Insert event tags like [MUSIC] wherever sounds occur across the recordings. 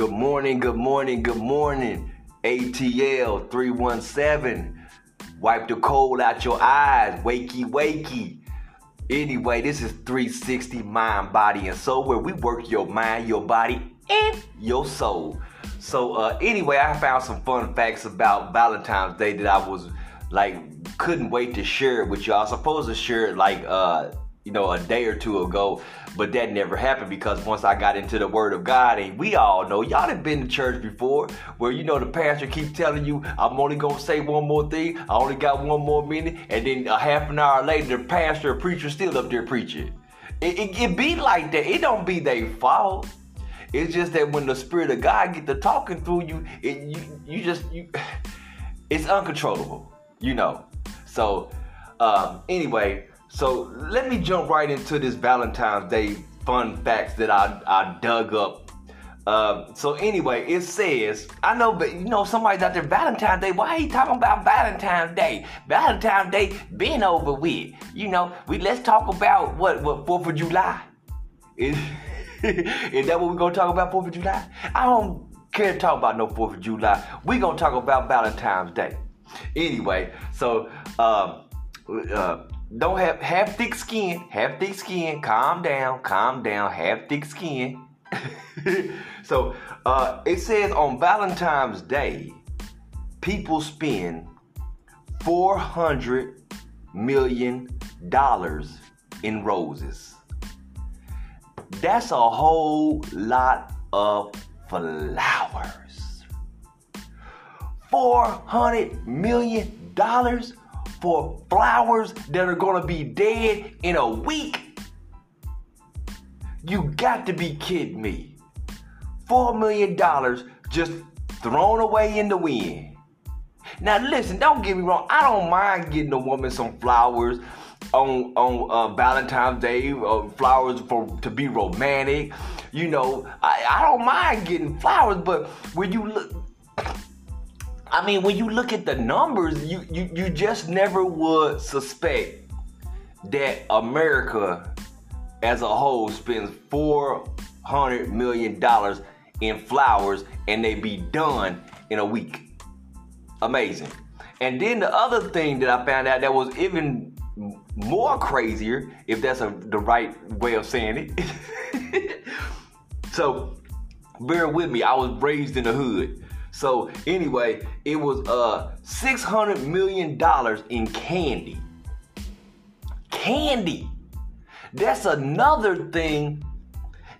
Good morning, good morning, good morning. ATL 317. Wipe the cold out your eyes. Wakey, wakey. Anyway, this is 360 Mind, Body, and Soul, where we work your mind, your body, and your soul. So, uh, anyway, I found some fun facts about Valentine's Day that I was like, couldn't wait to share it with y'all. I was supposed to share it like, uh, you know, a day or two ago, but that never happened because once I got into the Word of God, and we all know, y'all have been to church before, where you know the pastor keep telling you, I'm only gonna say one more thing, I only got one more minute, and then a half an hour later, the pastor or preacher still up there preaching. It, it, it be like that. It don't be their fault. It's just that when the Spirit of God get to talking through you, it, you you just you, [SIGHS] it's uncontrollable, you know. So um, anyway, so let me jump right into this Valentine's Day fun facts that I, I dug up. Uh, so anyway, it says, I know, but you know, somebody's out there Valentine's Day. Why are you talking about Valentine's Day? Valentine's Day been over with. You know, we let's talk about what what Fourth of July. Is, [LAUGHS] is that what we're gonna talk about Fourth of July? I don't care to talk about no Fourth of July. we gonna talk about Valentine's Day. Anyway, so um, uh, don't have have thick skin, have thick skin. Calm down, calm down. Have thick skin. [LAUGHS] so uh, it says on Valentine's Day, people spend four hundred million dollars in roses. That's a whole lot of flowers. Four hundred million dollars for flowers that are gonna be dead in a week? You got to be kidding me. Four million dollars just thrown away in the wind. Now listen, don't get me wrong. I don't mind getting a woman some flowers on on uh, Valentine's Day, uh, flowers for to be romantic. You know, I, I don't mind getting flowers, but when you look I mean, when you look at the numbers, you, you, you just never would suspect that America as a whole spends $400 million in flowers and they be done in a week. Amazing. And then the other thing that I found out that was even more crazier, if that's a, the right way of saying it. [LAUGHS] so, bear with me, I was raised in the hood. So anyway, it was uh six hundred million dollars in candy. Candy. That's another thing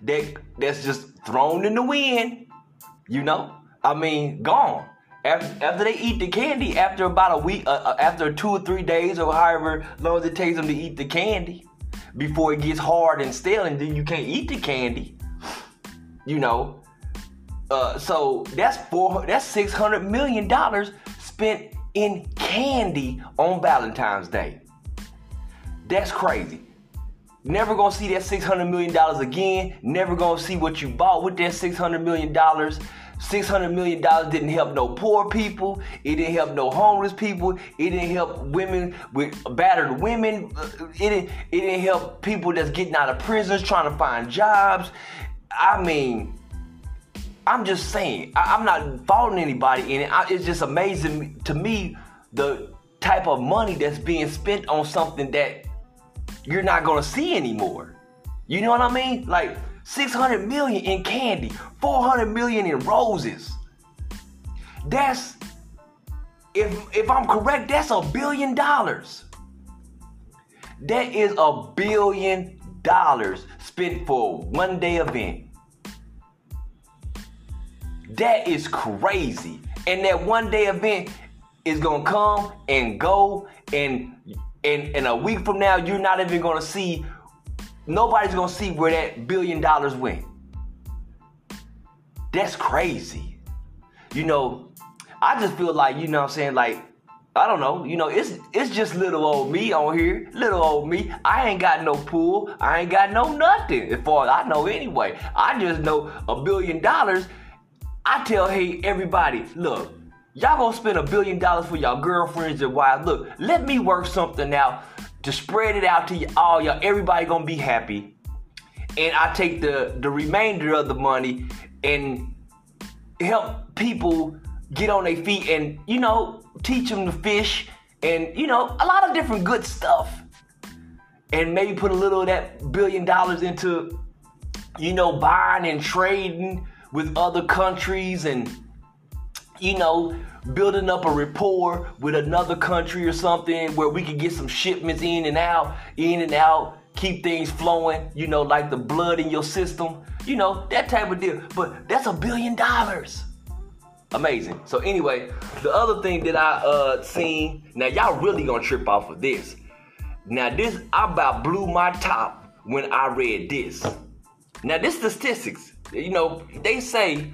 that that's just thrown in the wind. You know, I mean, gone. After, after they eat the candy, after about a week, uh, uh, after two or three days, or however long it takes them to eat the candy, before it gets hard and stale, and then you can't eat the candy. You know, uh, so that's four. That's six hundred million dollars spent in candy on Valentine's Day. That's crazy. Never gonna see that six hundred million dollars again. Never gonna see what you bought with that six hundred million dollars. Six hundred million dollars didn't help no poor people. It didn't help no homeless people. It didn't help women with battered women. It didn't. It didn't help people that's getting out of prisons trying to find jobs. I mean, I'm just saying, I, am not faulting anybody in it. I, it's just amazing to me the type of money that's being spent on something that you're not gonna see anymore. You know what I mean? Like 600 million in candy, 400 million in roses. That's if if I'm correct, that's a billion dollars. That is a billion dollars spent for one day event. That is crazy. And that one day event is gonna come and go, and and in a week from now, you're not even gonna see. Nobody's gonna see where that billion dollars went. That's crazy. You know, I just feel like you know what I'm saying like I don't know, you know, it's it's just little old me on here, little old me. I ain't got no pool, I ain't got no nothing as far as I know anyway. I just know a billion dollars I tell hey everybody, look, y'all gonna spend a billion dollars for y'all girlfriends and wives. Look, let me work something out to spread it out to you all y'all. Everybody gonna be happy. And I take the the remainder of the money and help people get on their feet and, you know, teach them to fish and, you know, a lot of different good stuff. And maybe put a little of that billion dollars into, you know, buying and trading with other countries and, you know, building up a rapport with another country or something where we can get some shipments in and out, in and out, keep things flowing, you know, like the blood in your system, you know, that type of deal. But that's a billion dollars. Amazing. So anyway, the other thing that I uh seen, now y'all really gonna trip off of this. Now this I about blew my top when I read this. Now this statistics, you know, they say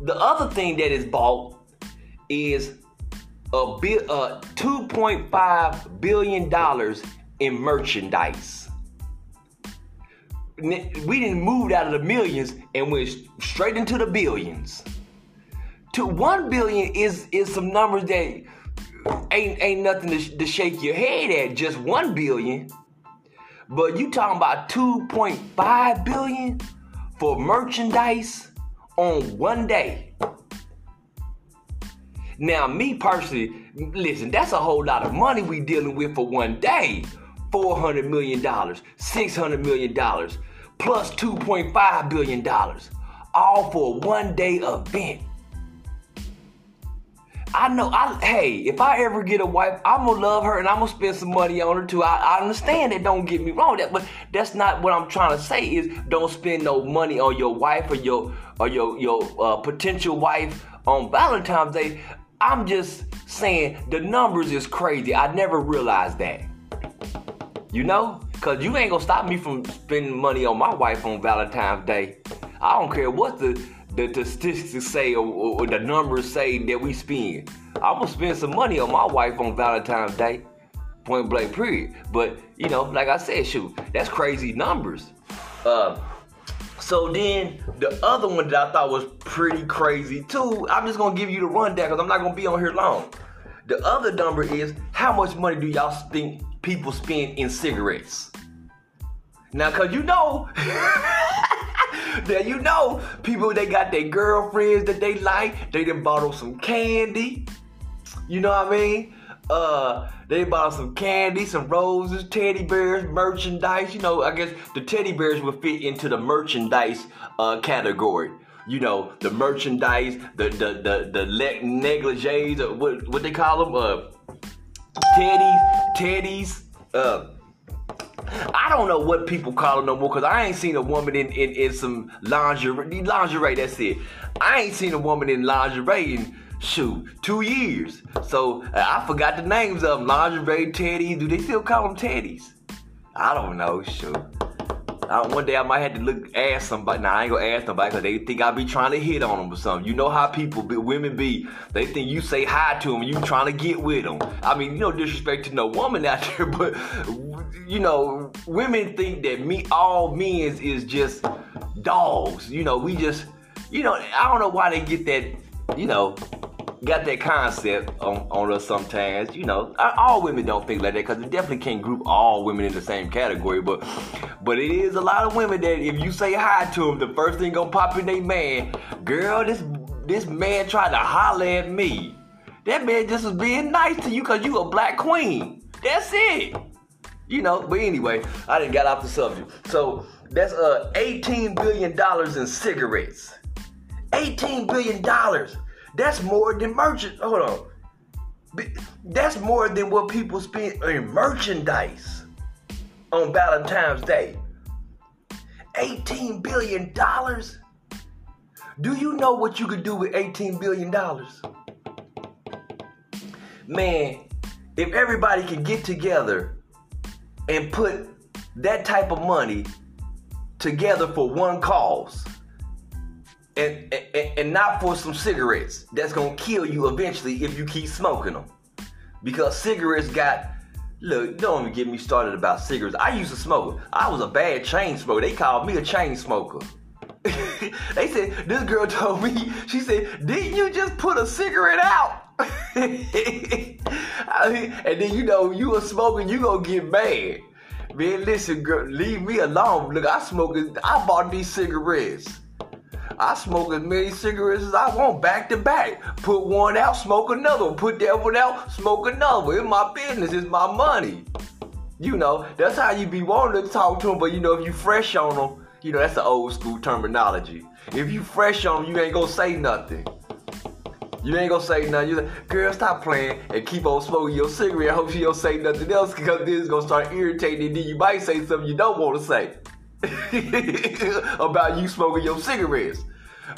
the other thing that is bought is a bit uh 2.5 billion dollars in merchandise. We didn't move out of the millions and went straight into the billions to one billion is is some numbers that ain't ain't nothing to, to shake your head at. Just one billion, but you talking about two point five billion for merchandise on one day. Now, me personally, listen, that's a whole lot of money we dealing with for one day. $400 million, $600 million, plus $2.5 billion, all for one day event. I know I hey, if I ever get a wife, I'm gonna love her and I'm gonna spend some money on her too. I, I understand it, don't get me wrong, that but that's not what I'm trying to say is don't spend no money on your wife or your or your your uh, potential wife on Valentine's Day. I'm just saying the numbers is crazy. I never realized that. You know? Cause you ain't gonna stop me from spending money on my wife on Valentine's Day. I don't care what the the, statistics say or, or, the numbers say that we spend. I'm gonna spend some money on my wife on Valentine's Day, point blank period. But you know, like I said, shoot, that's crazy numbers. Uh, so then the other one that I thought was pretty crazy too. I'm just gonna give you the rundown because I'm not gonna be on here long. The other number is how much money do y'all think people spend in cigarettes? Now, cause you know. [LAUGHS] that you know people they got their girlfriends that they like. They done bought them some candy. You know what I mean? Uh, they bought some candy, some roses, teddy bears, merchandise. You know, I guess the teddy bears would fit into the merchandise uh, category. You know, the merchandise, the the the the negligees, what what they call them, uh, teddies, teddies, uh I don't know what people call it no more because I ain't seen a woman in, in, in some lingerie. Lingerie, that's it. I ain't seen a woman in lingerie in shoot two years. So uh, I forgot the names of them. Lingerie, teddies. Do they still call them teddies? I don't know. Shoot. I, one day I might have to look ask somebody. Now I ain't gonna ask nobody because they think I be trying to hit on them or something. You know how people, be, women be. They think you say hi to them, and you trying to get with them. I mean, you know, disrespect to no woman out [LAUGHS] there, but you know, women think that me, all men is, is just dogs. You know, we just, you know, I don't know why they get that, you know, got that concept on, on us sometimes. You know, all women don't think like that because they definitely can't group all women in the same category. But but it is a lot of women that if you say hi to them, the first thing gonna pop in their man, girl, this this man tried to holler at me. That man just was being nice to you because you a black queen. That's it. You know, but anyway, I didn't get off the subject. So that's uh 18 billion dollars in cigarettes. 18 billion dollars. That's more than merchant. Hold on. That's more than what people spend in merchandise on Valentine's Day. $18 billion? Do you know what you could do with $18 billion? Man, if everybody could get together and put that type of money together for one cause, and, and, and not for some cigarettes that's gonna kill you eventually if you keep smoking them. Because cigarettes got look, don't even get me started about cigarettes. I used to smoke. I was a bad chain smoker. They called me a chain smoker. [LAUGHS] they said this girl [LAUGHS] told me, she said, didn't you just put a cigarette out? [LAUGHS] I mean, and then you know you a smoker, you gonna get mad. Man, listen, girl, leave me alone. Look, I smoking. I bought these cigarettes. I smoke as many cigarettes as I want back to back. Put one out, smoke another one. Put that one out, smoke another one. It's my business, it's my money. You know, that's how you be wanting to talk to them, but you know, if you fresh on them, you know, that's the old school terminology. If you fresh on them, you ain't gonna say nothing. You ain't gonna say nothing. You like, girl, stop playing and keep on smoking your cigarette. I hope she don't say nothing else because this is gonna start irritating. Then you might say something you don't want to say [LAUGHS] about you smoking your cigarettes.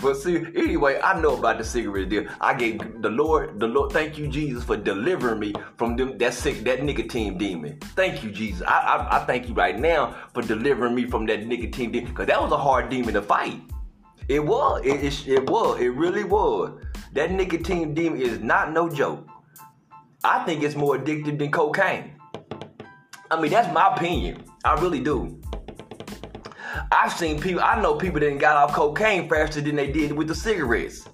But see, anyway, I know about the cigarette deal. I gave the Lord, the Lord, thank you, Jesus, for delivering me from them that sick, that nicotine demon. Thank you, Jesus. I, I, I thank you right now for delivering me from that nicotine demon, because that was a hard demon to fight. It was, it, it, it was, it really was. That nicotine demon is not no joke. I think it's more addictive than cocaine. I mean, that's my opinion. I really do. I've seen people, I know people that got off cocaine faster than they did with the cigarettes.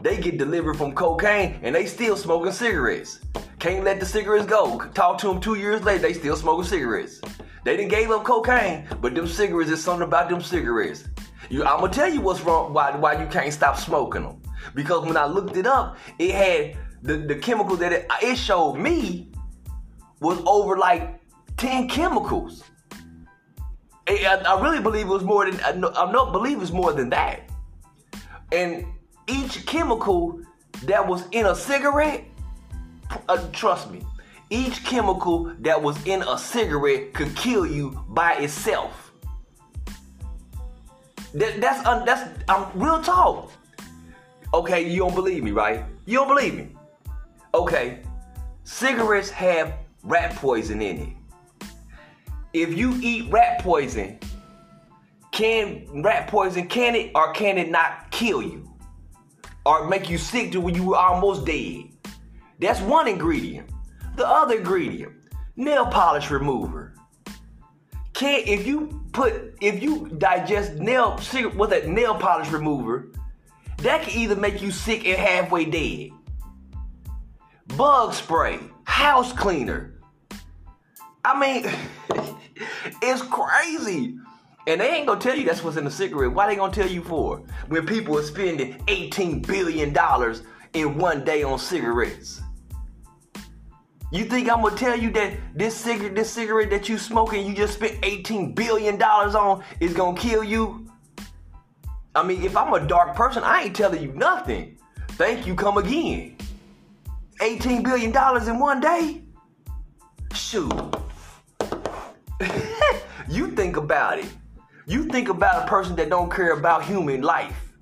They get delivered from cocaine and they still smoking cigarettes. Can't let the cigarettes go. Talk to them two years later, they still smoking cigarettes. They didn't gave up cocaine, but them cigarettes is something about them cigarettes. You, I'm gonna tell you what's wrong, why, why you can't stop smoking them. Because when I looked it up, it had the, the chemical that it, it showed me was over like 10 chemicals. I, I really believe it was more than I, don't believe it's more than that. And each chemical that was in a cigarette, uh, trust me, each chemical that was in a cigarette could kill you by itself. That, that's uh, that's I'm real talk. Okay, you don't believe me, right? You don't believe me. Okay, cigarettes have rat poison in it if you eat rat poison, can rat poison can it or can it not kill you? Or make you sick to where you almost dead? That's one ingredient. The other ingredient, nail polish remover. Can if you put if you digest nail with that nail polish remover, that can either make you sick and halfway dead. Bug spray, house cleaner. I mean [LAUGHS] It's crazy. And they ain't gonna tell you that's what's in the cigarette. Why they gonna tell you for? When people are spending $18 billion in one day on cigarettes. You think I'm gonna tell you that this cigarette, this cigarette that you smoking, you just spent $18 billion on is gonna kill you? I mean, if I'm a dark person, I ain't telling you nothing. Thank you, come again. $18 billion in one day? Shoot. You think about it. You think about a person that don't care about human life.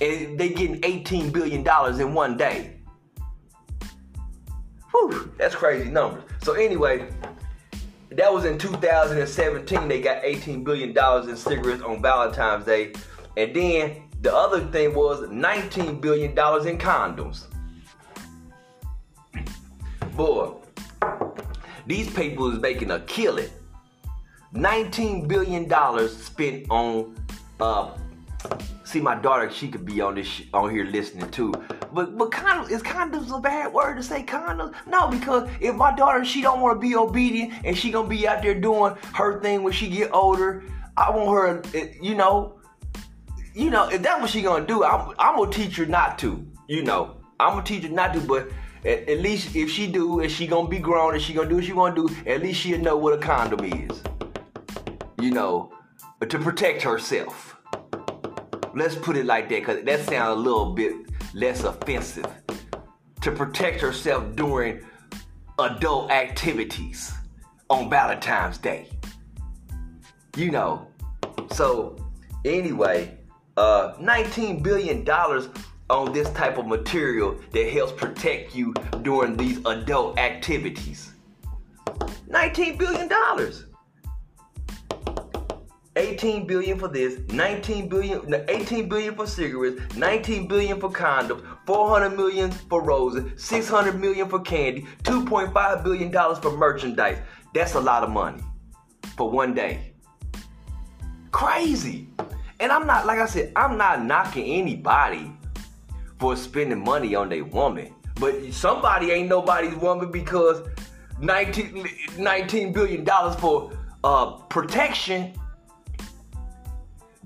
And they getting 18 billion dollars in one day. Whew, that's crazy numbers. So anyway, that was in 2017. They got 18 billion dollars in cigarettes on Valentine's Day, and then the other thing was 19 billion dollars in condoms. Boy, these people is making a killing. $19 billion spent on uh see my daughter she could be on this sh- on here listening too. But but of is condoms a bad word to say condoms no because if my daughter she don't want to be obedient and she gonna be out there doing her thing when she get older i want her eh, you know you know if that's what she gonna do i'm, I'm gonna teach her not to you know. I'm gonna teach her not to but at, at, least if she do, and she gonna be grown, and she gonna do what she wanna do, at least she'll know what a condom is. You know, to protect herself. Let's put it like that, cause that sounds a little bit less offensive. To protect herself during adult activities on Valentine's Day. You know. So anyway, uh, $19 billion on this type of material that helps protect you during these adult activities. 19 billion dollars. 18 billion for this, 19 billion, 18 billion for cigarettes, 19 billion for condoms, 400 million for roses, 600 million for candy, 2.5 billion dollars for merchandise. That's a lot of money for one day. Crazy. And I'm not, like I said, I'm not knocking anybody for spending money on their woman. But somebody ain't nobody's woman because 19, $19 billion for uh, protection.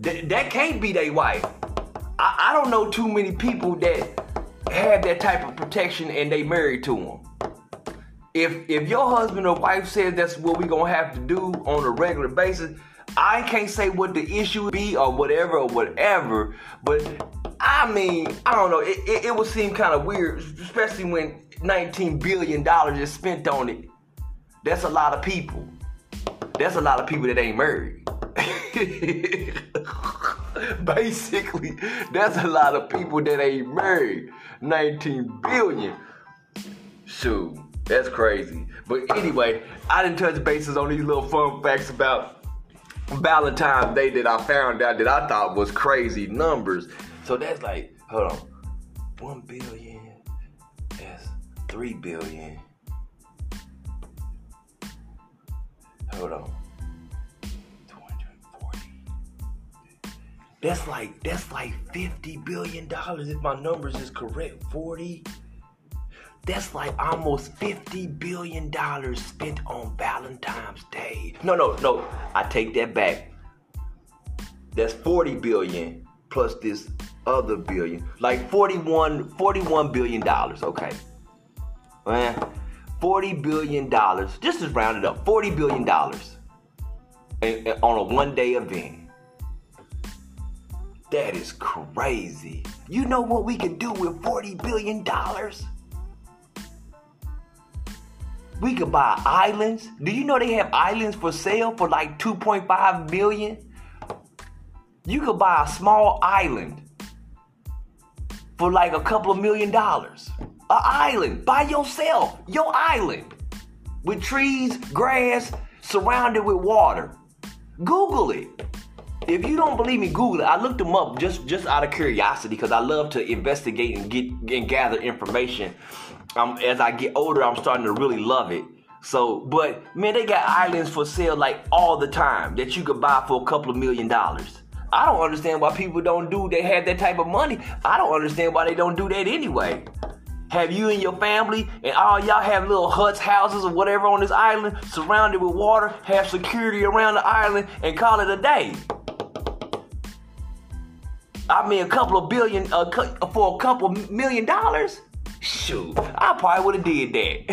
Th- that can't be their wife. I-, I don't know too many people that have that type of protection and they married to them. If if your husband or wife says that's what we're gonna have to do on a regular basis, I can't say what the issue be or whatever or whatever, but I mean, I don't know. It, it, it would seem kind of weird, especially when 19 billion dollars is spent on it. That's a lot of people. That's a lot of people that ain't married. [LAUGHS] [LAUGHS] Basically, that's a lot of people that ain't married. 19 billion. Shoot, that's crazy. But anyway, I didn't touch bases on these little fun facts about Valentine's Day that I found out that I thought was crazy numbers. So that's like, hold on, one billion. That's three billion. Hold on. That's like that's like 50 billion dollars if my numbers is correct. 40. That's like almost 50 billion dollars spent on Valentine's Day. No, no, no. I take that back. That's 40 billion plus this other billion. Like 41 41 billion dollars, okay. Man, 40 billion dollars. Just is rounded up. 40 billion dollars on a one-day event. That is crazy. You know what we can do with 40 billion dollars? We could buy islands. Do you know they have islands for sale for like 2.5 million? You could buy a small island for like a couple of million dollars. An island by yourself, your island, with trees, grass, surrounded with water. Google it. If you don't believe me, Google it. I looked them up just just out of curiosity because I love to investigate and get and gather information. Um, as I get older, I'm starting to really love it. So, but man, they got islands for sale like all the time that you could buy for a couple of million dollars. I don't understand why people don't do. They have that type of money. I don't understand why they don't do that anyway. Have you and your family and all y'all have little huts, houses, or whatever on this island, surrounded with water, have security around the island, and call it a day. I mean, a couple of billion uh, for a couple million dollars. Shoot, I probably would have did that.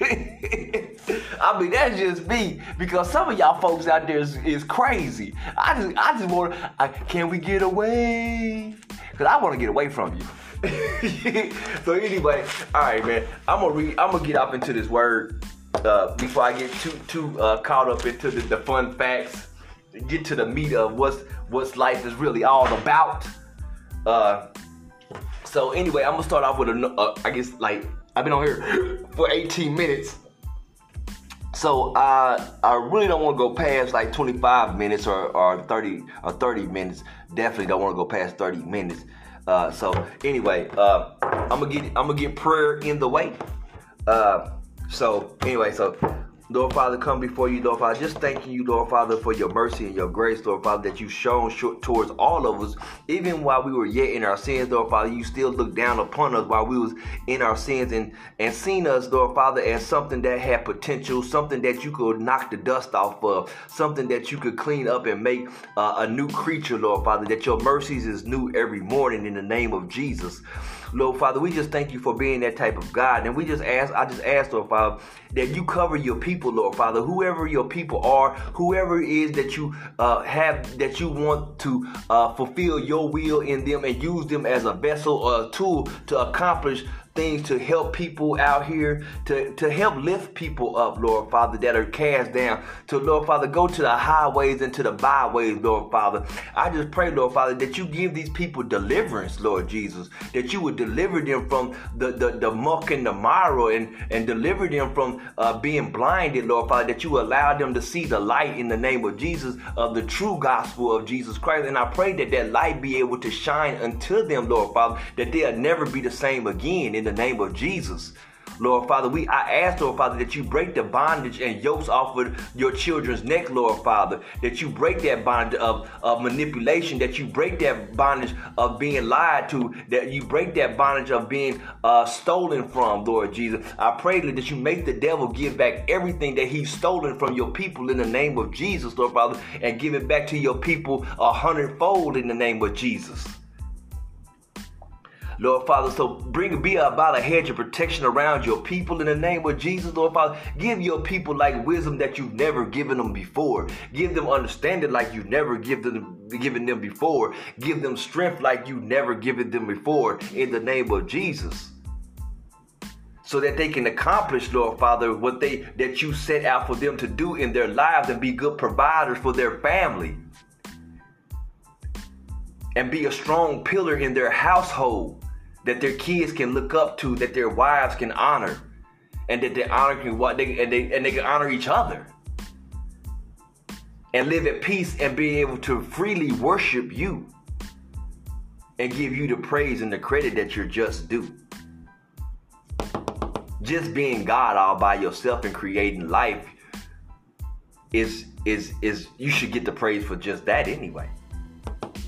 [LAUGHS] I mean, that's just me because some of y'all folks out there is, is crazy. I just, I just want, to, can we get away? Cause I want to get away from you. [LAUGHS] so anyway, all right, man. I'm gonna read. I'm gonna get up into this word uh, before I get too too uh, caught up into the, the fun facts. Get to the meat of what's what's life is really all about. Uh, so anyway, I'm gonna start off with a. Uh, I guess like I've been on here [LAUGHS] for 18 minutes. So uh, I really don't want to go past like 25 minutes or, or 30 or 30 minutes. Definitely don't want to go past 30 minutes. Uh, so anyway, uh, I'm gonna get I'm gonna get prayer in the way. Uh, so anyway, so Lord Father, come before you, Lord Father, just thanking you, Lord Father, for your mercy and your grace, Lord Father, that you've shown towards all of us, even while we were yet in our sins, Lord Father, you still looked down upon us while we was in our sins and, and seen us, Lord Father, as something that had potential, something that you could knock the dust off of, something that you could clean up and make uh, a new creature, Lord Father, that your mercies is new every morning in the name of Jesus. Lord Father, we just thank you for being that type of God. And we just ask, I just ask, Lord Father, that you cover your people, Lord Father, whoever your people are, whoever it is that you uh, have, that you want to uh, fulfill your will in them and use them as a vessel or a tool to accomplish things to help people out here, to, to help lift people up, Lord Father, that are cast down. To, Lord Father, go to the highways and to the byways, Lord Father. I just pray, Lord Father, that you give these people deliverance, Lord Jesus, that you would deliver them from the, the, the muck and the mire and, and deliver them from uh, being blinded, Lord Father, that you allow them to see the light in the name of Jesus, of the true gospel of Jesus Christ. And I pray that that light be able to shine unto them, Lord Father, that they'll never be the same again in the name of Jesus. Lord Father, we I ask, Lord Father, that you break the bondage and yokes off of your children's neck, Lord Father. That you break that bondage of, of manipulation, that you break that bondage of being lied to, that you break that bondage of being uh, stolen from, Lord Jesus. I pray that you make the devil give back everything that he's stolen from your people in the name of Jesus, Lord Father, and give it back to your people a hundredfold in the name of Jesus. Lord Father. So bring be about a hedge of protection around your people in the name of Jesus, Lord Father. Give your people like wisdom that you've never given them before. Give them understanding like you've never given them given them before. Give them strength like you've never given them before in the name of Jesus. So that they can accomplish, Lord Father, what they that you set out for them to do in their lives and be good providers for their family and be a strong pillar in their household that their kids can look up to, that their wives can honor, and that they honor can what they and they and they can honor each other. And live at peace and be able to freely worship you and give you the praise and the credit that you're just due. Just being God all by yourself and creating life is is is you should get the praise for just that anyway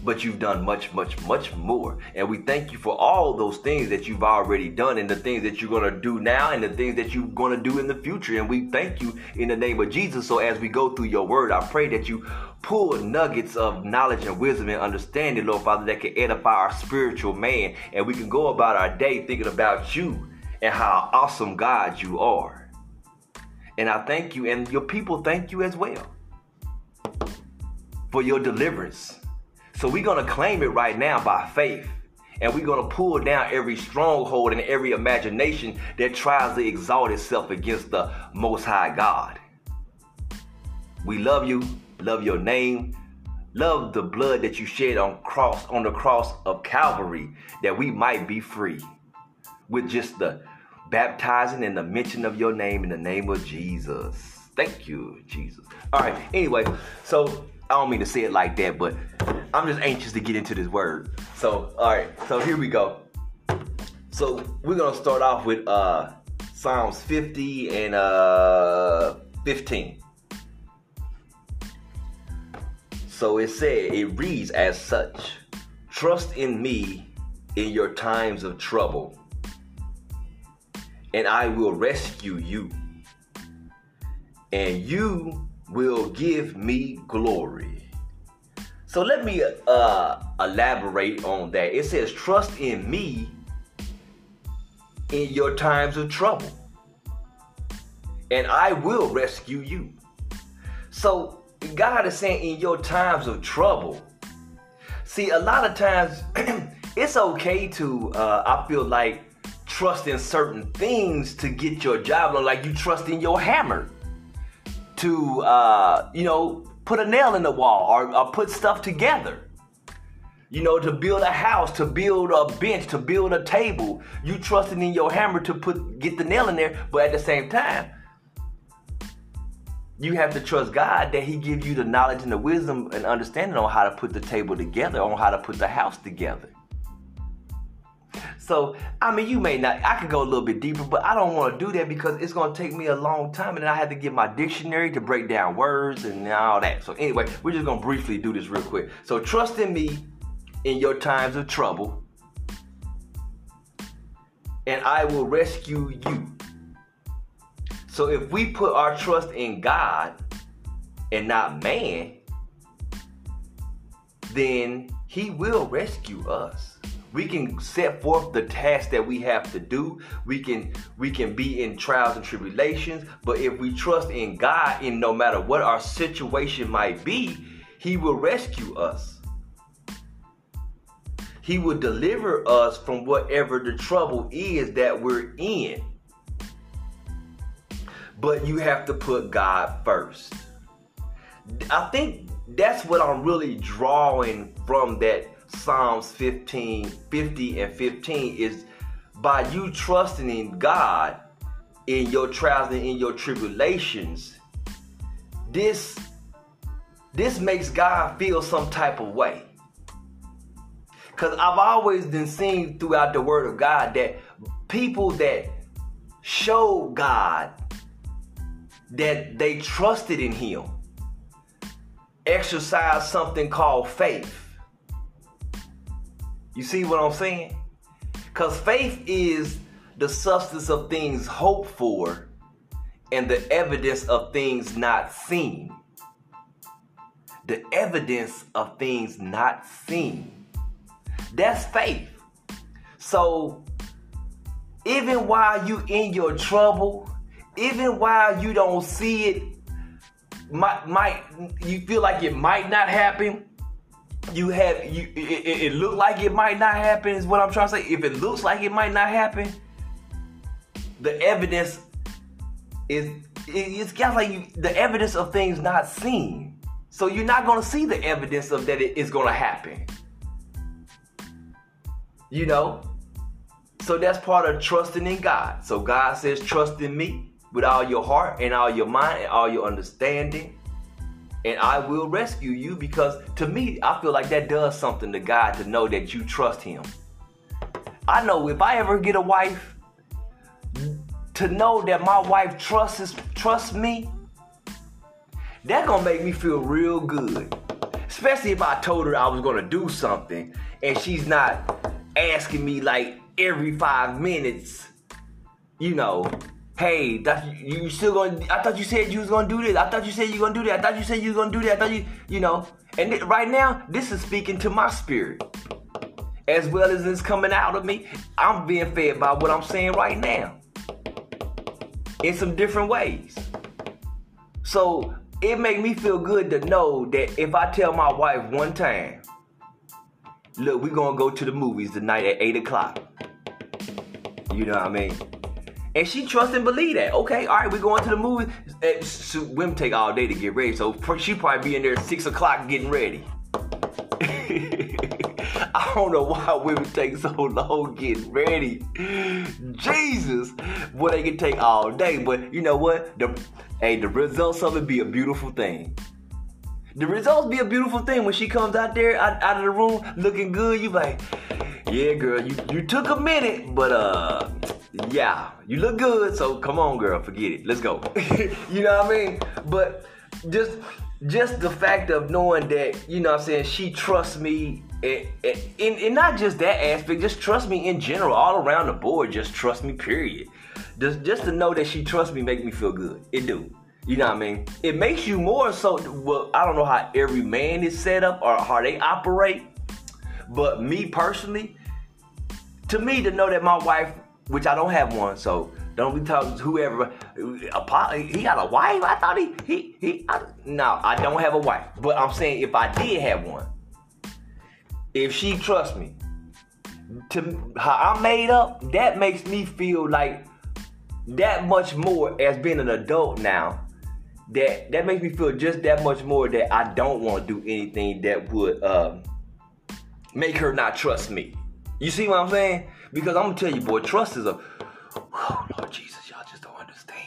but you've done much, much, much more. And we thank you for all those things that you've already done and the things that you're going to do now and the things that you're going to do in the future. And we thank you in the name of Jesus. So as we go through your word, I pray that you pull nuggets of knowledge and wisdom and understanding, Lord Father, that can edify our spiritual man. And we can go about our day thinking about you and how awesome God you are. And I thank you, and your people thank you as well for your deliverance so we're going to claim it right now by faith. And we're going to pull down every stronghold and every imagination that tries to exalt itself against the Most High God. We love you, love your name, love the blood that you shed on cross on the cross of Calvary that we might be free with just the baptizing and the mention of your name in the name of Jesus. Thank you, Jesus. All right. Anyway, so I don't mean to say it like that, but I'm just anxious to get into this word. So, all right, so here we go. So we're gonna start off with uh Psalms 50 and uh 15. So it said, it reads as such: Trust in me in your times of trouble, and I will rescue you, and you will give me glory. So let me uh, elaborate on that. It says, Trust in me in your times of trouble, and I will rescue you. So God is saying, In your times of trouble. See, a lot of times [CLEARS THROAT] it's okay to, uh, I feel like, trust in certain things to get your job done, like you trust in your hammer to, uh, you know, put a nail in the wall or, or put stuff together. You know, to build a house, to build a bench, to build a table. You trusting in your hammer to put get the nail in there, but at the same time, you have to trust God that He give you the knowledge and the wisdom and understanding on how to put the table together, on how to put the house together. So, I mean, you may not, I could go a little bit deeper, but I don't want to do that because it's going to take me a long time and I had to get my dictionary to break down words and all that. So, anyway, we're just going to briefly do this real quick. So, trust in me in your times of trouble, and I will rescue you. So, if we put our trust in God and not man, then He will rescue us we can set forth the task that we have to do. We can we can be in trials and tribulations but if we trust in god in no matter what our situation might be he will rescue us. He will deliver us from whatever the trouble is that we're in. But you have to put god first. I think that's what i'm really drawing from that Psalms 15, 50 and 15 is by you trusting in God in your trials and in your tribulations, this this makes God feel some type of way. Cause I've always been seeing throughout the word of God that people that show God that they trusted in Him, exercise something called faith. You see what I'm saying? Because faith is the substance of things hoped for and the evidence of things not seen. The evidence of things not seen. That's faith. So, even while you in your trouble, even while you don't see it, might, might you feel like it might not happen, you have you it, it, it look like it might not happen is what I'm trying to say. If it looks like it might not happen, the evidence is it's got like you, the evidence of things not seen. So you're not gonna see the evidence of that it is gonna happen. You know? So that's part of trusting in God. So God says, trust in me with all your heart and all your mind and all your understanding and I will rescue you because to me, I feel like that does something to God to know that you trust Him. I know if I ever get a wife, to know that my wife trusts trusts me, that gonna make me feel real good. Especially if I told her I was gonna do something and she's not asking me like every five minutes, you know, hey, that you still gonna? I thought you said you was gonna do this. I thought you said you gonna do that. I thought you said you was gonna do that. I thought you, you know. And th- right now, this is speaking to my spirit, as well as it's coming out of me. I'm being fed by what I'm saying right now, in some different ways. So it make me feel good to know that if I tell my wife one time, look, we're gonna go to the movies tonight at eight o'clock. You know what I mean? And she trusts and believe that. Okay, all right, we're going to the movie. Eh, women take all day to get ready, so she probably be in there at six o'clock getting ready. [LAUGHS] I don't know why women take so long getting ready. Jesus, what they can take all day, but you know what? The hey, the results of it be a beautiful thing. The results be a beautiful thing when she comes out there out, out of the room looking good. You like, yeah, girl, you you took a minute, but uh yeah, you look good, so come on, girl, forget it. Let's go. [LAUGHS] you know what I mean? But just just the fact of knowing that, you know what I'm saying, she trusts me and, and, and not just that aspect, just trust me in general, all around the board, just trust me, period. Just just to know that she trusts me make me feel good. It do. You know what I mean? It makes you more so well, I don't know how every man is set up or how they operate, but me personally, to me to know that my wife which I don't have one, so don't be talking to whoever. He got a wife? I thought he he he. I, no, I don't have a wife. But I'm saying if I did have one, if she trusts me, to how I'm made up, that makes me feel like that much more as being an adult now. That that makes me feel just that much more that I don't want to do anything that would um, make her not trust me. You see what I'm saying? Because I'm gonna tell you, boy, trust is a oh Lord Jesus, y'all just don't understand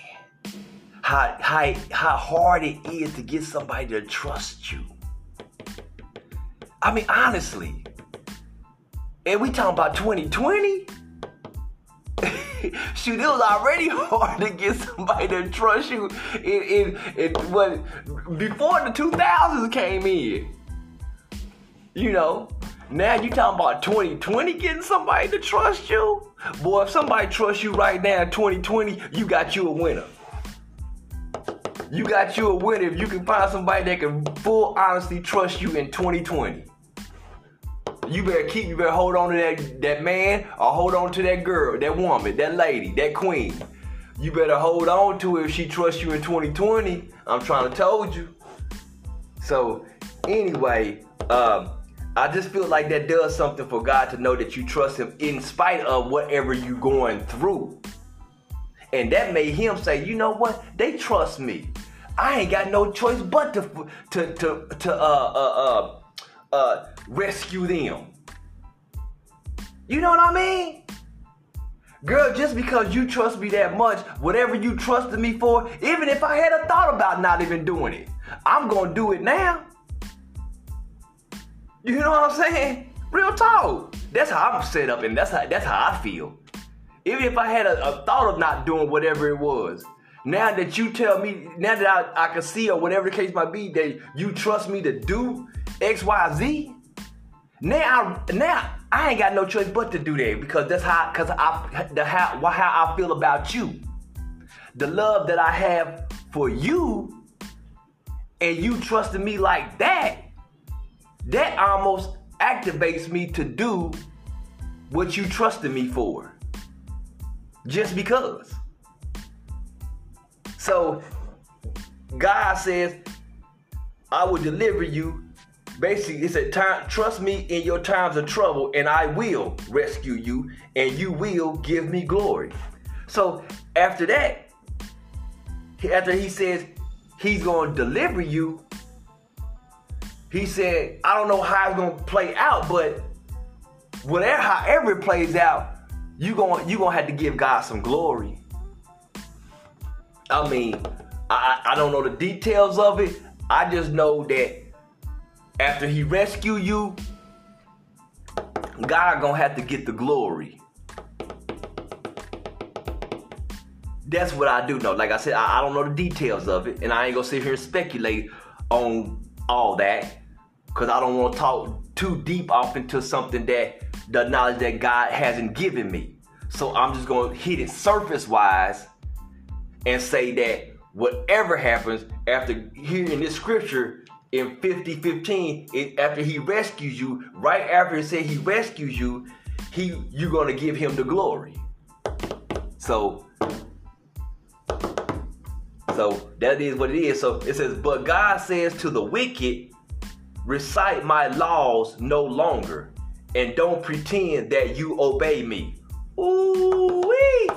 how how how hard it is to get somebody to trust you. I mean, honestly, and we talking about 2020. [LAUGHS] Shoot, it was already hard to get somebody to trust you in, in, in what before the 2000s came in. You know, now you talking about 2020 getting somebody to trust you? Boy, if somebody trusts you right now in 2020, you got you a winner. You got you a winner if you can find somebody that can full honestly trust you in 2020. You better keep, you better hold on to that, that man or hold on to that girl, that woman, that lady, that queen. You better hold on to her if she trusts you in 2020. I'm trying to told you. So anyway, um, I just feel like that does something for God to know that you trust Him in spite of whatever you're going through. And that made Him say, you know what? They trust me. I ain't got no choice but to to to to uh uh uh, uh rescue them. You know what I mean? Girl, just because you trust me that much, whatever you trusted me for, even if I had a thought about not even doing it, I'm gonna do it now. You know what I'm saying? Real talk. That's how I'm set up, and that's how that's how I feel. even if I had a, a thought of not doing whatever it was, now that you tell me, now that I, I can see or whatever the case might be, that you trust me to do X, Y, Z, now I, now I ain't got no choice but to do that because that's how, cause I, the how, how I feel about you, the love that I have for you, and you trusting me like that, that almost activates me to do what you trusted me for. Just because. So God says, I will deliver you. Basically, it said, time, trust me in your times of trouble, and I will rescue you, and you will give me glory. So after that, after he says he's to deliver you, he said, I don't know how it's to play out, but whatever, however it plays out, you going you gonna have to give God some glory. I mean, I, I don't know the details of it. I just know that after he rescue you, God gonna have to get the glory. That's what I do know. Like I said, I, I don't know the details of it, and I ain't gonna sit here and speculate on all that because I don't want to talk too deep off into something that the knowledge that God hasn't given me. So I'm just going to hit it surface wise and say that whatever happens after hearing this scripture in 50 15 it, after he rescues you right after he said he rescues you he you're going to give him the glory so so that is what it is so it says but god says to the wicked recite my laws no longer and don't pretend that you obey me Ooh-wee.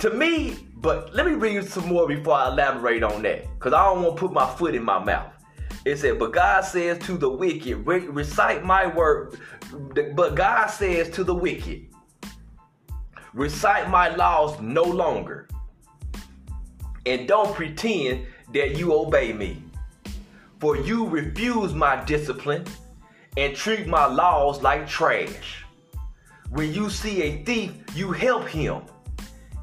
To me, but let me read you some more before I elaborate on that. Because I don't want to put my foot in my mouth. It said, but God says to the wicked, re- recite my word. But God says to the wicked, recite my laws no longer. And don't pretend that you obey me. For you refuse my discipline and treat my laws like trash. When you see a thief, you help him,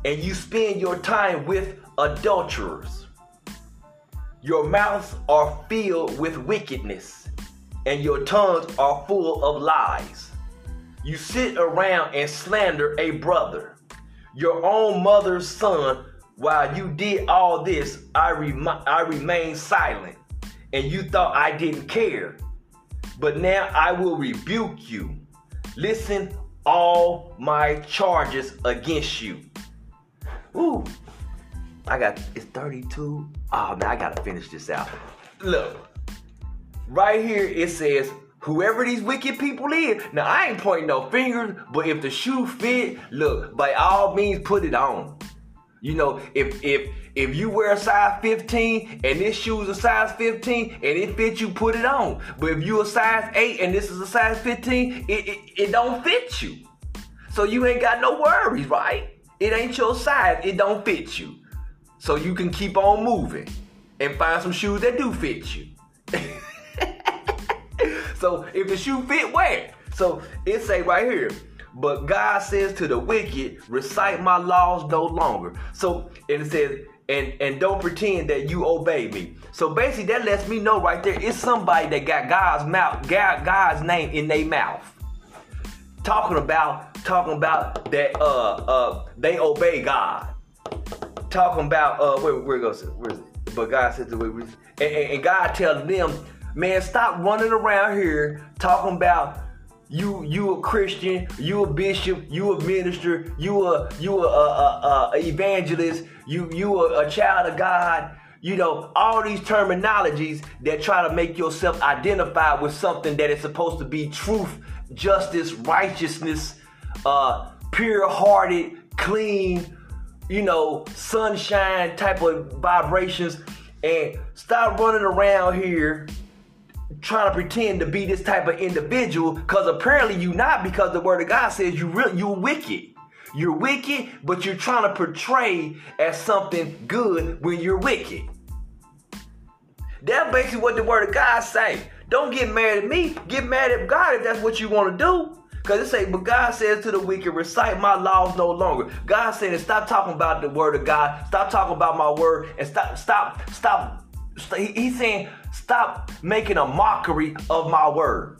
and you spend your time with adulterers. Your mouths are filled with wickedness, and your tongues are full of lies. You sit around and slander a brother, your own mother's son. While you did all this, I, rem- I remained silent, and you thought I didn't care. But now I will rebuke you. Listen all my charges against you. Ooh, I got it's 32. Oh man, I gotta finish this out. Look, right here it says, whoever these wicked people is. Now I ain't pointing no fingers, but if the shoe fit, look, by all means put it on. You know, if if if you wear a size 15 and this shoe is a size 15 and it fits you, put it on. But if you a size 8 and this is a size 15, it, it, it don't fit you. So you ain't got no worries, right? It ain't your size, it don't fit you. So you can keep on moving and find some shoes that do fit you. [LAUGHS] so if the shoe fit, wear So it say right here, but God says to the wicked, recite my laws no longer. So and it says, and and don't pretend that you obey me. So basically, that lets me know right there, it's somebody that got God's mouth, God, God's name in their mouth, talking about talking about that uh uh they obey God, talking about uh where where goes it? Where is it? But God says the way we and, and God tells them, man, stop running around here talking about you you a Christian, you a bishop, you a minister, you a you a, a, a, a evangelist, you you a, a child of God. You know all these terminologies that try to make yourself identify with something that is supposed to be truth, justice, righteousness, uh, pure-hearted, clean, you know, sunshine type of vibrations, and stop running around here trying to pretend to be this type of individual because apparently you not because the word of God says you you're wicked. You're wicked, but you're trying to portray as something good when you're wicked. That's basically what the word of God say. Don't get mad at me. Get mad at God if that's what you want to do. Because it say, but God says to the wicked, recite my laws no longer. God said, stop talking about the word of God. Stop talking about my word and stop, stop, stop. He's saying, stop making a mockery of my word.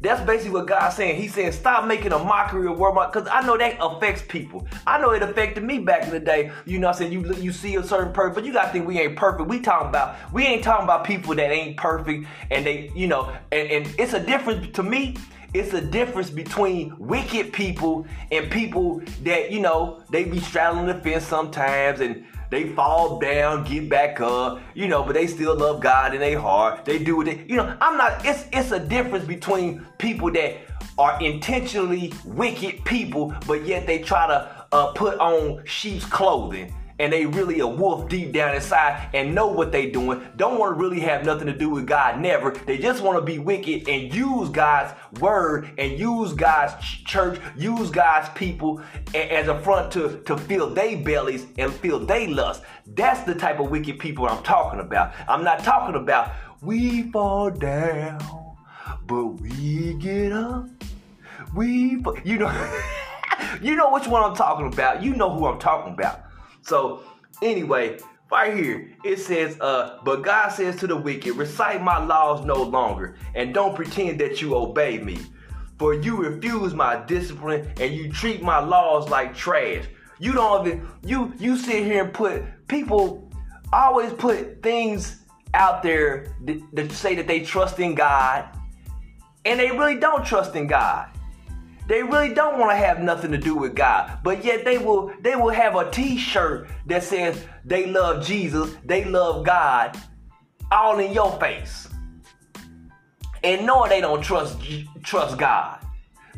That's basically what God's saying. He's saying, stop making a mockery of word, because I know that affects people. I know it affected me back in the day. You know, I'm saying you you see a certain person, but you gotta think we ain't perfect. We talking about we ain't talking about people that ain't perfect, and they, you know, and, and it's a difference to me. It's a difference between wicked people and people that you know they be straddling the fence sometimes and they fall down, get back up, you know, but they still love God in their heart. They do it. You know, I'm not, it's it's a difference between people that are intentionally wicked people, but yet they try to uh, put on sheep's clothing and they really a wolf deep down inside and know what they doing. Don't want to really have nothing to do with God, never. They just want to be wicked and use God's word and use God's church, use God's people as a front to, to fill their bellies and fill their lust. That's the type of wicked people I'm talking about. I'm not talking about we fall down, but we get up. We, you know, [LAUGHS] you know which one I'm talking about. You know who I'm talking about. So anyway, right here it says, uh, but God says to the wicked, recite my laws no longer, and don't pretend that you obey me. For you refuse my discipline and you treat my laws like trash. You don't even you you sit here and put people always put things out there that, that say that they trust in God, and they really don't trust in God. They really don't want to have nothing to do with God, but yet they will they will have a t-shirt that says they love Jesus, they love God, all in your face. And knowing they don't trust trust God,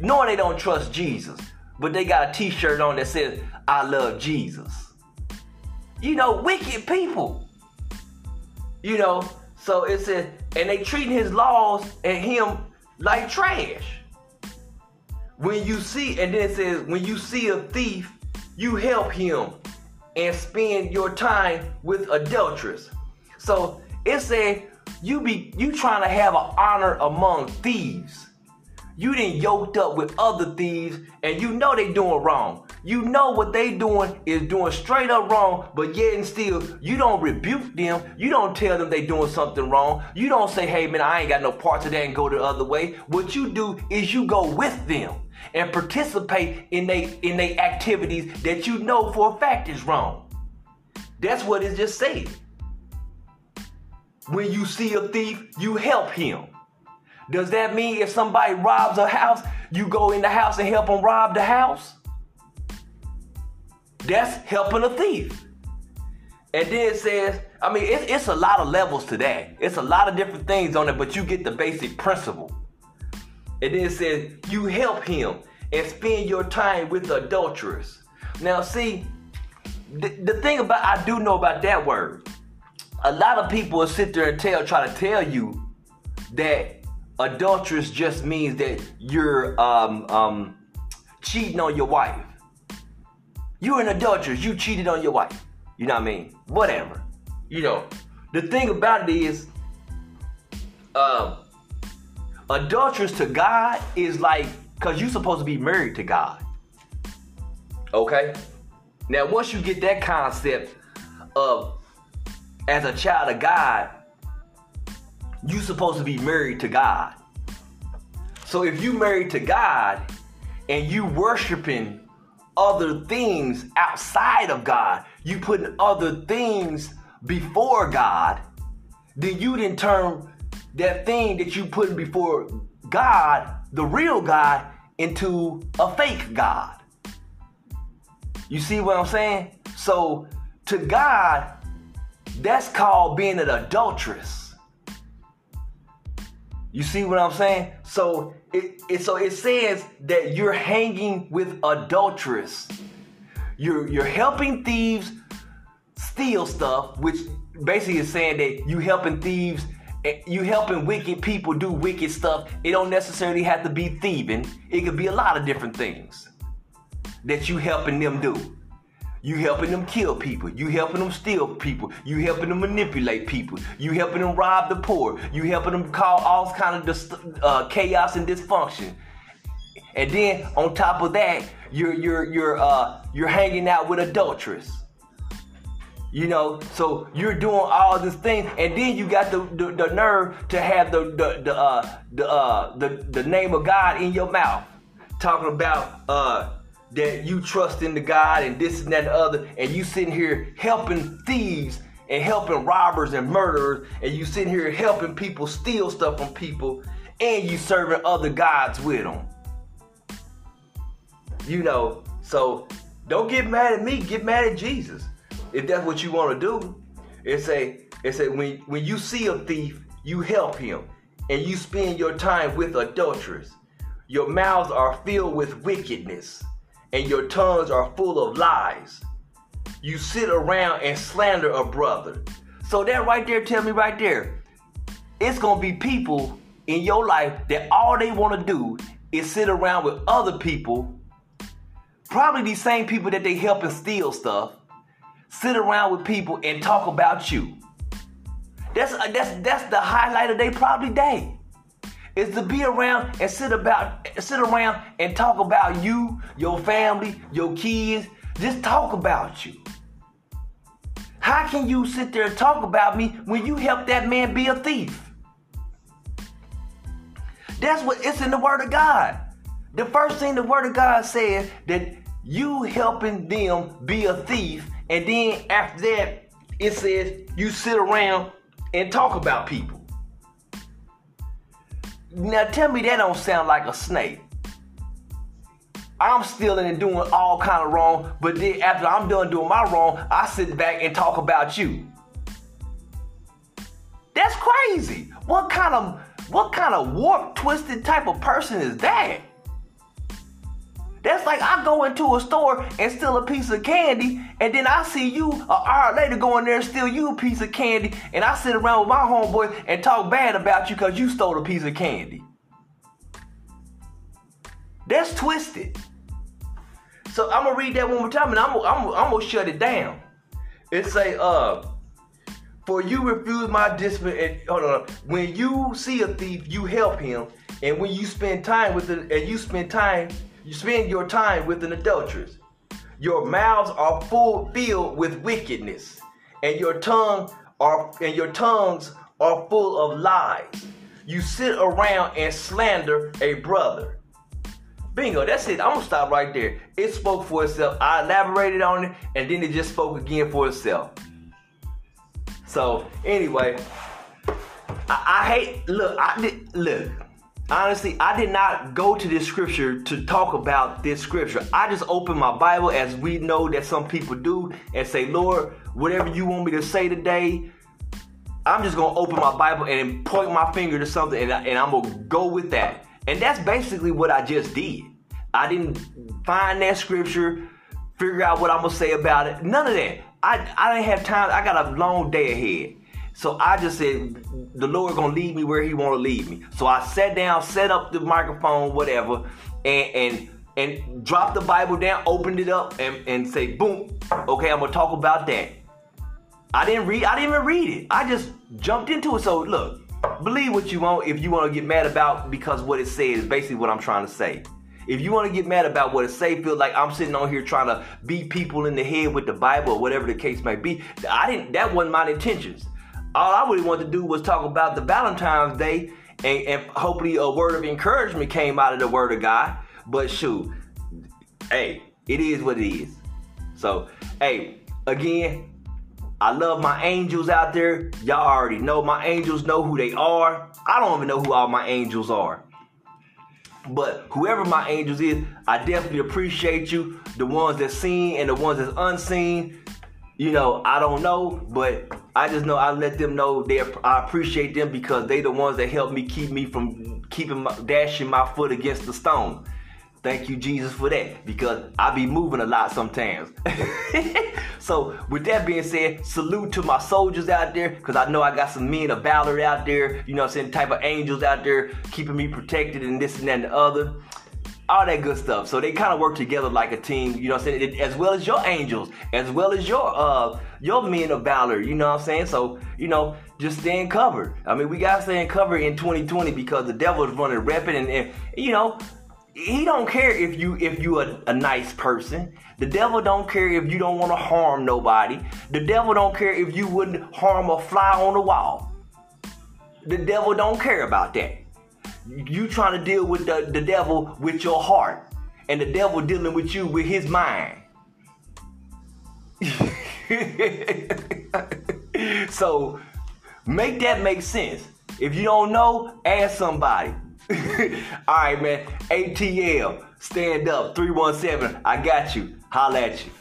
knowing they don't trust Jesus, but they got a t-shirt on that says I love Jesus. You know, wicked people. You know, so it says, and they treating his laws and him like trash. When you see, and then it says, when you see a thief, you help him and spend your time with adulterers. So it said you be you trying to have an honor among thieves. You didn't yoked up with other thieves and you know they doing wrong. You know what they doing is doing straight up wrong, but yet and still you don't rebuke them. You don't tell them they doing something wrong. You don't say, hey man, I ain't got no part of that and go the other way. What you do is you go with them and participate in they in they activities that you know for a fact is wrong. That's what it just said. When you see a thief, you help him. Does that mean if somebody robs a house, you go in the house and help them rob the house? That's helping a thief. And then it says, I mean, it's, it's a lot of levels to that. It's a lot of different things on it, but you get the basic principle. And then it says, you help him and spend your time with adulterers. Now, see, the, the thing about I do know about that word, a lot of people will sit there and tell, try to tell you that adulteress just means that you're um, um, cheating on your wife. You're an adulteress, you cheated on your wife. You know what I mean? Whatever. You know, the thing about it is, um, Adulterous to God is like, because you're supposed to be married to God. Okay? Now, once you get that concept of as a child of God, you're supposed to be married to God. So if you married to God and you worshiping other things outside of God, you putting other things before God, then you didn't turn that thing that you put before God, the real God, into a fake God. You see what I'm saying? So to God, that's called being an adulteress. You see what I'm saying? So it, it so it says that you're hanging with adulteress. You're you're helping thieves steal stuff, which basically is saying that you helping thieves you helping wicked people do wicked stuff. It don't necessarily have to be thieving. It could be a lot of different things that you helping them do. You helping them kill people. You helping them steal people. You helping them manipulate people. You helping them rob the poor. You helping them cause all kind of dis- uh, chaos and dysfunction. And then on top of that, you're you're you're uh you're hanging out with adulteress. You know, so you're doing all this thing, and then you got the, the, the nerve to have the the the uh, the, uh, the the name of God in your mouth, talking about uh, that you trust in the God and this and that and the other, and you sitting here helping thieves and helping robbers and murderers, and you sitting here helping people steal stuff from people, and you serving other gods with them. You know, so don't get mad at me, get mad at Jesus if that's what you want to do, it's a it's a when when you see a thief, you help him, and you spend your time with adulterers. Your mouths are filled with wickedness, and your tongues are full of lies. You sit around and slander a brother. So that right there, tell me right there, it's gonna be people in your life that all they want to do is sit around with other people, probably these same people that they help and steal stuff, sit around with people and talk about you. That's uh, that's that's the highlight of their probably day. Is to be around and sit about sit around and talk about you, your family, your kids. Just talk about you. How can you sit there and talk about me when you help that man be a thief? That's what it's in the Word of God. The first thing the Word of God says that you helping them be a thief and then after that, it says you sit around and talk about people. Now tell me that don't sound like a snake. I'm stealing and doing all kind of wrong, but then after I'm done doing my wrong, I sit back and talk about you. That's crazy. What kind of what kind of warped, twisted type of person is that? That's like I go into a store and steal a piece of candy, and then I see you an hour later go in there and steal you a piece of candy, and I sit around with my homeboy and talk bad about you because you stole a piece of candy. That's twisted. So I'm gonna read that one more time, and I'm, I'm, I'm gonna shut it down. It say, uh, for you refuse my discipline. And, hold on. When you see a thief, you help him, and when you spend time with it, and you spend time you spend your time with an adulteress. Your mouths are full filled with wickedness, and your tongue are and your tongues are full of lies. You sit around and slander a brother. Bingo, that's it. I'm gonna stop right there. It spoke for itself. I elaborated on it, and then it just spoke again for itself. So anyway, I, I hate. Look, I did. Look, honestly, I did not go to this scripture to talk about this scripture. I just opened my Bible as we know that some people do and say, Lord, whatever you want me to say today, I'm just going to open my Bible and point my finger to something and, and I'm going to go with that. And that's basically what I just did. I didn't find that scripture, figure out what I'm going to say about it. None of that. I, I didn't have time. I got a long day ahead. So I just said, the Lord gonna lead me where He want to lead me. So I sat down, set up the microphone, whatever, and and and dropped the Bible down, opened it up, and and say, boom, okay, I'm gonna talk about that. I didn't read, I didn't even read it. I just jumped into it. So look, believe what you want. If you want to get mad about because what it says is basically what I'm trying to say. If you want to get mad about what it say, feel like I'm sitting on here trying to beat people in the head with the Bible or whatever the case may be. I didn't. That wasn't my intentions all I really wanted to do was talk about the Valentine's Day and, and hopefully a word of encouragement came out of the word of God. But shoot, hey, it is what it is. So, hey, again, I love my angels out there. Y'all already know my angels know who they are. I don't even know who all my angels are. But whoever my angels is, I definitely appreciate you. The ones that's seen and the ones that's unseen you know, I don't know, but I just know I let them know they I appreciate them because they the ones that help me keep me from keeping my, dashing my foot against the stone. Thank you, Jesus, for that because I be moving a lot sometimes. [LAUGHS] so, with that being said, salute to my soldiers out there because I know I got some men of valor out there, you know I'm saying, type of angels out there keeping me protected and this and that and the other all that good stuff. So they kind of work together like a team, you know what I'm saying? As well as your angels, as well as your uh your men of valor, you know what I'm saying? So, you know, just staying covered. I mean, we got to stay covered in 2020 because the devil is running rapid and, and, you know, he don't care if you if you a, a nice person. The devil don't care if you don't want to harm nobody. The devil don't care if you wouldn't harm a fly on the wall. The devil don't care about that. You trying to deal with the, the devil with your heart, and the devil dealing with you with his mind. [LAUGHS] so make that make sense. If you don't know, ask somebody. [LAUGHS] All right, man. ATL, stand up, 317. I got you. Holla at you.